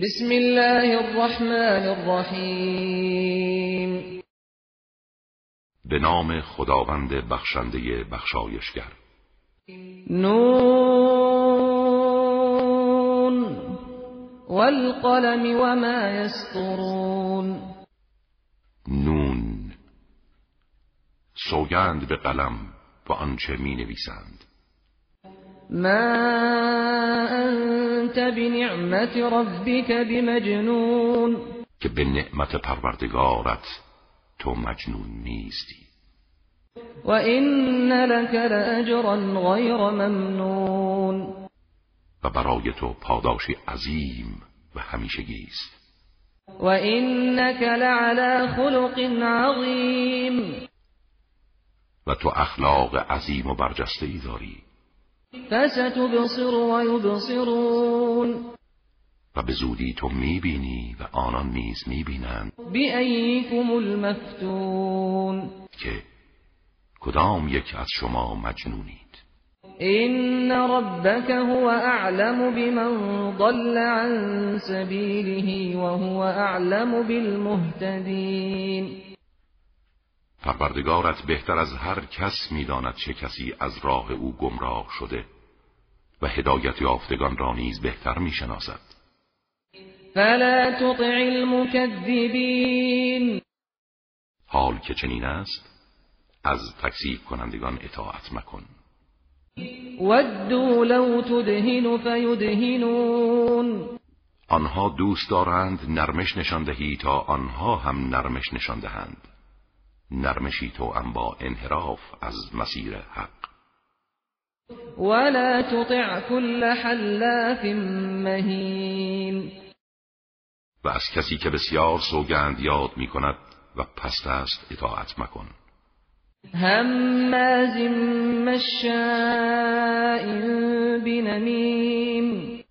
بسم الله الرحمن الرحیم. به نام خداوند بخشنده بخشایشگر. نون والقلم وما يسطرون نون سوگند به قلم و آنچه می نویسند ما انت بنعمت ربك بمجنون. که به نعمت پروردگارت تو مجنون نیستی. و این لك لأجرا غیر ممنون. و برای تو پاداشی عظیم و همیشگی است. و اینک لعلى خلق عظیم و تو اخلاق عظیم و برجسته ای داری. فستبصر و یبصرون و به زودی تو می‌بینی و آنان نیز می‌بینند بأیکم المفتون. که کدام یک از شما مجنونید. إن ربك هو أعلم بمن ضل عن سبيله وهو أعلم بالمهتدين. پروردگارت بهتر از هر کس می‌داند چه کسی از راه او گمراه شده و هدایت یافتگان را نیز بهتر می‌شناسد. فلا تطع المكذبين. حال که چنین است از تکذیب کنندگان اطاعت مکن. ودوا لو تدهن فيدهنون آنها دوست دارند نرمش نشان دهی تا آنها هم نرمش نشان دهند. نرمشی تو ام با انحراف از مسیر حق. ولا تطع كل حلاف مهين. و از کسی که بسیار سوگند یاد می کند و پست است اطاعت مکن. هماز مشاء بنمیم.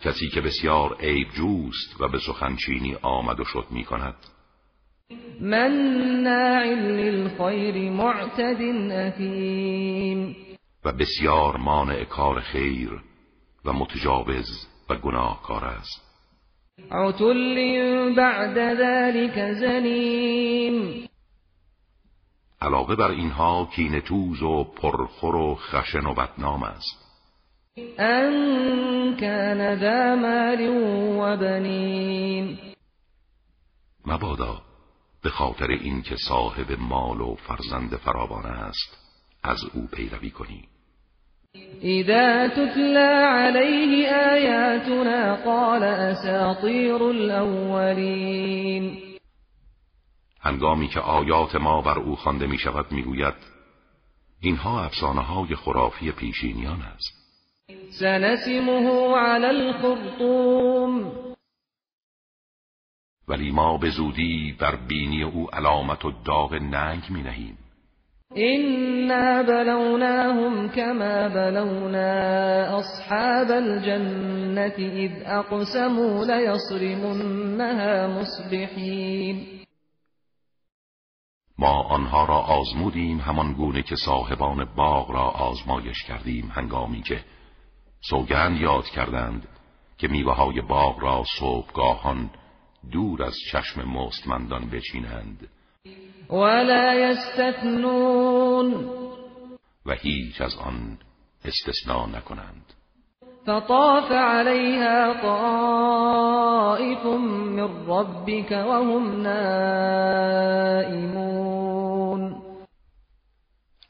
کسی که بسیار عیب جوست و به سخنچینی آمد و شد می کند مناع للخير معتد اثیم و بسیار مانع کار خیر و متجاوز و گناهکار است. عتل بعد ذلك زنیم. علاوه بر اینها کینتوز و پرخور و خشن و بدنام است. ان كان ذا مال و بنین. مبادا به خاطر اینکه صاحب مال و فرزند فراوان است از او پیروی کنی. اذا تتلى عليه آیاتنا قال اساطیر الاولین هنگامی که آیات ما بر او خوانده می شود می گوید اینها افسانه های خرافی پیشینیان است. سنسمه على الخرطوم. ولی ما به زودی بر بینی او علامت و داغ ننگ می نهیم إنا بلوناهم كما بلونا أصحاب الجنة إذ أقسموا ليصرمنها مصبحين. ما آنها را آزمودیم همان گونه که صاحبان باغ را آزمایش کردیم هنگامی که سوگند یاد کردند که میوه های باغ را صبحگاهان دور از چشم مستمندان بچینند. ولا يستثنون و هیچ از آن استثناء نکنند. فطاف عليها طائف من ربك وهم نائمون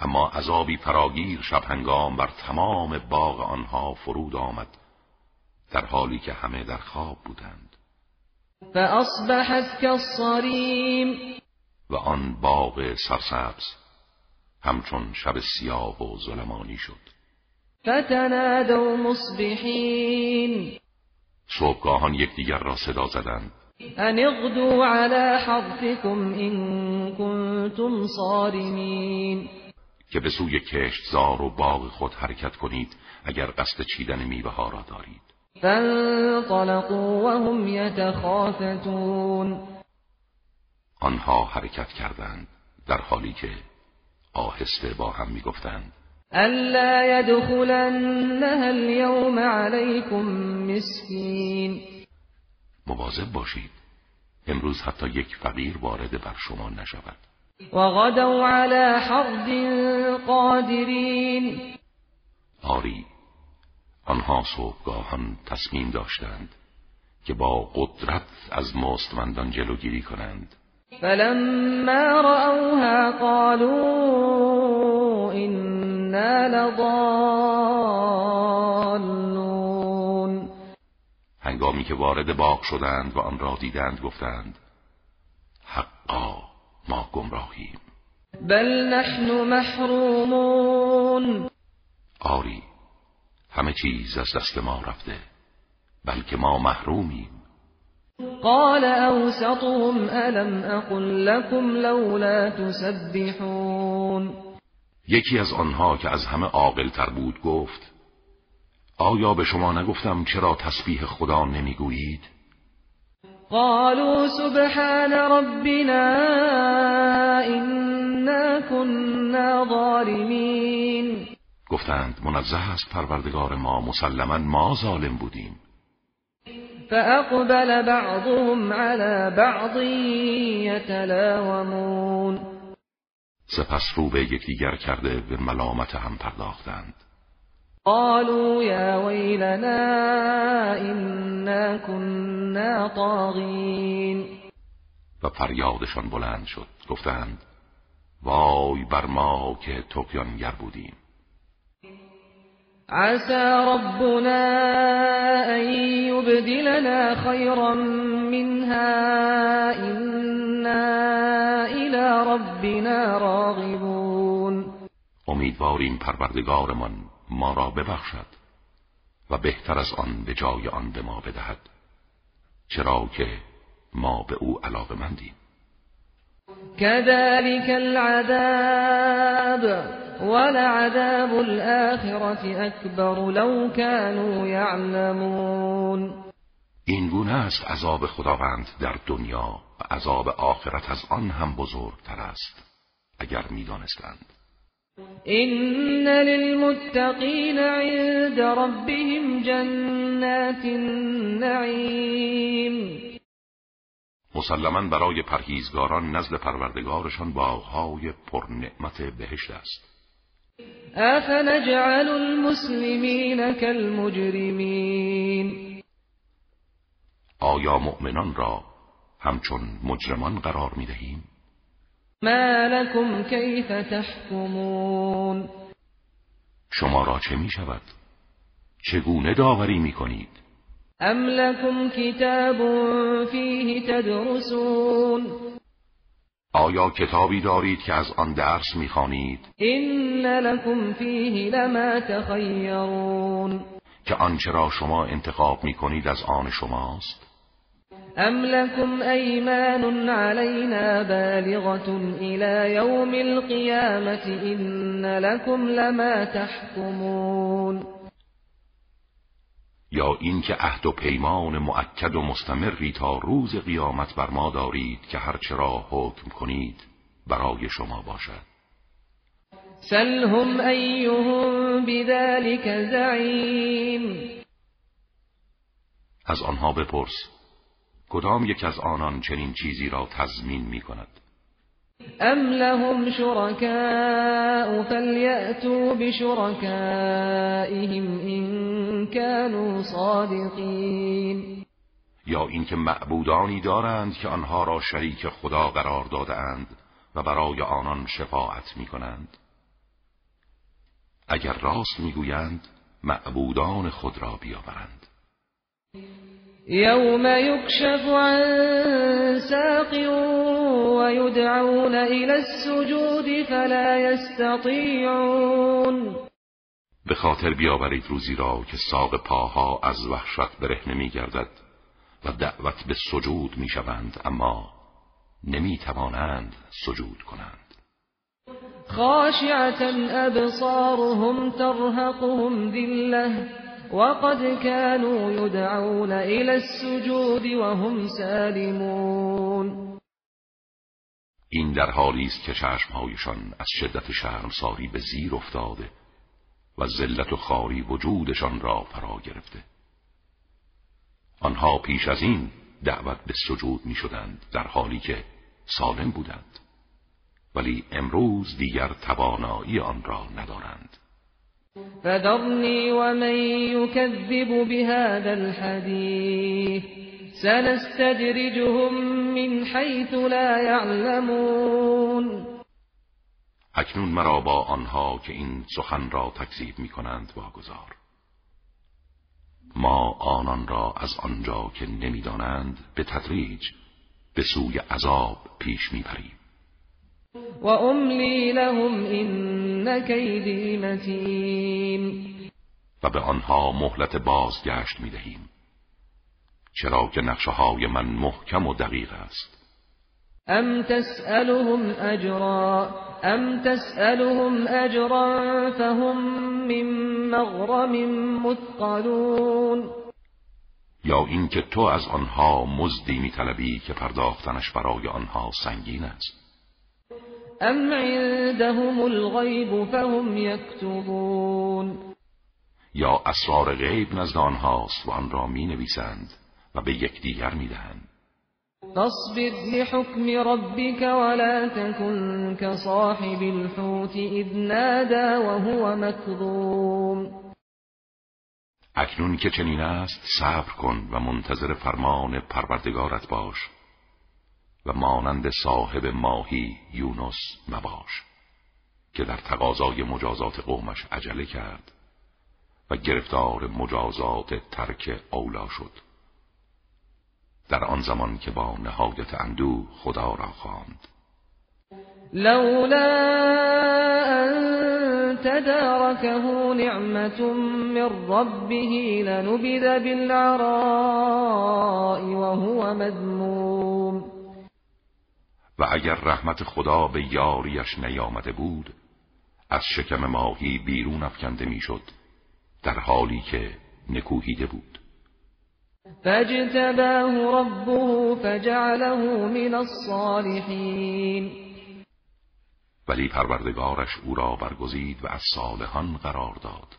اما عذابی فراگیر شب هنگام بر تمام باغ آنها فرود آمد در حالی که همه در خواب بودند. فأصبحت كالصريم. و آن باغ سرسبز همچون شب سیاه و ظلمانی شد. فتنادوا مصبحين صبحگاهان یکدیگر را صدا زدند. أن اغدوا على حرثكم إن كنتم صارمين. که به سوی کشتزار و باغ خود حرکت کنید اگر قصد چیدن میوه ها را دارید. فانطلقوا وهم يتخافتون. آنها حرکت کردند در حالی که آهسته با هم می‌گفتند. ألا يدخلنها اليوم عليكم مسكين. مواظب باشید امروز حتی یک فقیر وارد بر شما نشود. وغدوا على حرد قادرین آری آنها صبحگاهان تصمیم داشتند که با قدرت از مستمندان جلوگیری کنند. فلما رأوها قالوا إنا لضالون. هنگامی که وارد باغ شدند و آن را دیدند گفتند حقا ما گمراهیم. بل نحن محرومون. آری همه چیز از دست ما رفته بلکه ما محرومیم. قال اوسطهم الم اقل لكم لولا تسبحون. یکی از آنها که از همه عاقلتر بود گفت آیا به شما نگفتم چرا تسبیح خدا نمی‌گویید؟ قالوا سبحان ربنا إنا كنا ظالمین گفتند منزه است پروردگار ما مسلما ما ظالم بودیم. فأقبل بعضهم على بعض يتلاومون. سپس رو به یکدیگر کرده به ملامت هم پرداختند. قالوا يا ويلنا إنا كنا طاغين. و فریادشان بلند شد گفتند وای بر ما که تقیانگر بودیم. عسى ربنا أن يبدلنا خيرا منها. إنا إلى ربنا راغبون. امیدواریم پروردگارمان ما را ببخشد و بهتر از آن به جای آن به ما بدهد چرا که ما به او علاقه مندیم كذلك العذاب ولعذاب الآخرة أكبر لو كانوا يعلمون. این گونه است عذاب خداوند در دنیا و عذاب آخرت از آن هم بزرگتر است اگر می‌دانستند. إن للمتقين عند ربهم جنات النعیم مسلما برای پرهیزگاران نزد پروردگارشان باغهای پرنعمت بهشت است افنجعل المسلمین كالمجرمین آیا مؤمنان را همچون مجرمان قرار می دهیم؟ ما لكم كيف تحكمون شما را چه می شود؟ چگونه داوری می کنید؟ ام لكم كتاب فيه تدرسون آیا کتابی دارید که از آن درس می‌خوانید؟ این لكم فيه لما تخيرون که آنچه را شما انتخاب می‌کنید از آن شماست؟ ام لكم ایمان علینا بالغة الى یوم القیامة این لكم لما تحكمون یا اینکه عهد و پیمان مؤکد و مستمری تا روز قیامت بر ما دارید که هرچه را حکم کنید برای شما باشد. سلهم ایهم بذلك زعیم. از آنها بپرس کدام یک از آنان چنین چیزی را تضمین می کند ام لهم شركاء فليأتوا بشركائهم إن كانوا صادقين یا اینکه معبودانی دارند که آنها را شریک خدا قرار داده اند و برای آنان شفاعت می کنند اگر راست می‌گویند معبودان خود را بیاورند. يوم يكشف عن ساق ويدعون إلى السجود فلا يستطيعون. به خاطر بیاورید روزی را که ساق پاها از وحشت برهنه می گردد و دعوت به سجود می شوند اما نمی توانند سجود کنند. خاشعة أبصارهم ترهقهم ذلة. وقد كانوا يدعون إلى السجود وهم سالمون. این در حالی است که چشمهایشان از شدت شرمساری به زیر افتاده و ذلت و خاری وجودشان را فرا گرفته. آنها پیش از این دعوت به سجود می شدند در حالی که سالم بودند ولی امروز دیگر توانایی آن را ندارند. فذرنی و من یکذب بهذا الحدیث سنستدرجهم من حیث لا یعلمون اکنون مرا با آنها که این سخن را تکذیب می کنند واگذار. ما آنان را از آنجا که نمی‌دانند به تدریج به سوی عذاب پیش می‌بریم. و املی لهم این کیدی متین و به آنها مهلت بازگشت می‌دهیم. چرا که نقشه های من محکم و دقیق است. ام تسألهم اجرا ام تسألهم اجرا فهم من مغرم مثقلون یا اینکه تو از آنها مزدی میطلبی که پرداختنش برای آنها سنگین است. ام عندهم الغیب فهم یکتبون یا اسرار غیب نزد آنهاست و آن را می نویسند و به یکدیگر می دهند فاصبر لحكم ربك ولا تكن كصاحب الحوت اذ نادى وهو مكظوم اکنون که چنین است صبر کن و منتظر فرمان پروردگارت باش. و مانند صاحب ماهی یونس مباش که در تقاضای مجازات قومش عجله کرد و گرفتار مجازات ترک اولا شد. در آن زمان که با نهایت اندو خدا را خواند. لولا ان تداركه نعمت من ربه لنبذ بالعراء وهو مذموم. و اگر رحمت خدا به یاریش نیامده بود از شکم ماهی بیرون افکنده می‌شد در حالی که نکوهیده بود. فاجتباه ربه فجعله من الصالحین. ولی پروردگارش او را برگزید و از صالحان قرار داد.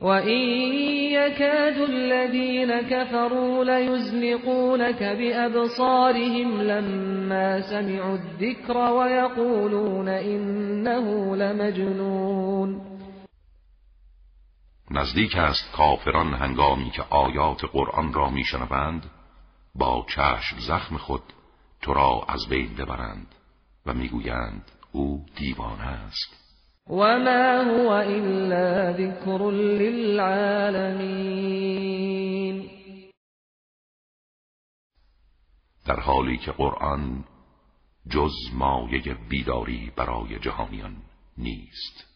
و این یکاد الذین كفروا لیزلقونك بأبصارهم لما سمعوا الذکر ويقولون إنه لمجنون. نزدیک است کافران هنگامی که آیات قرآن را میشنوند با چشم زخم خود تو را از بین ببرند و می‌گویند او دیوانه است. و ما هو الا ذکر للعالمین در حالی که قرآن جز مایه بیداری برای جهانیان نیست.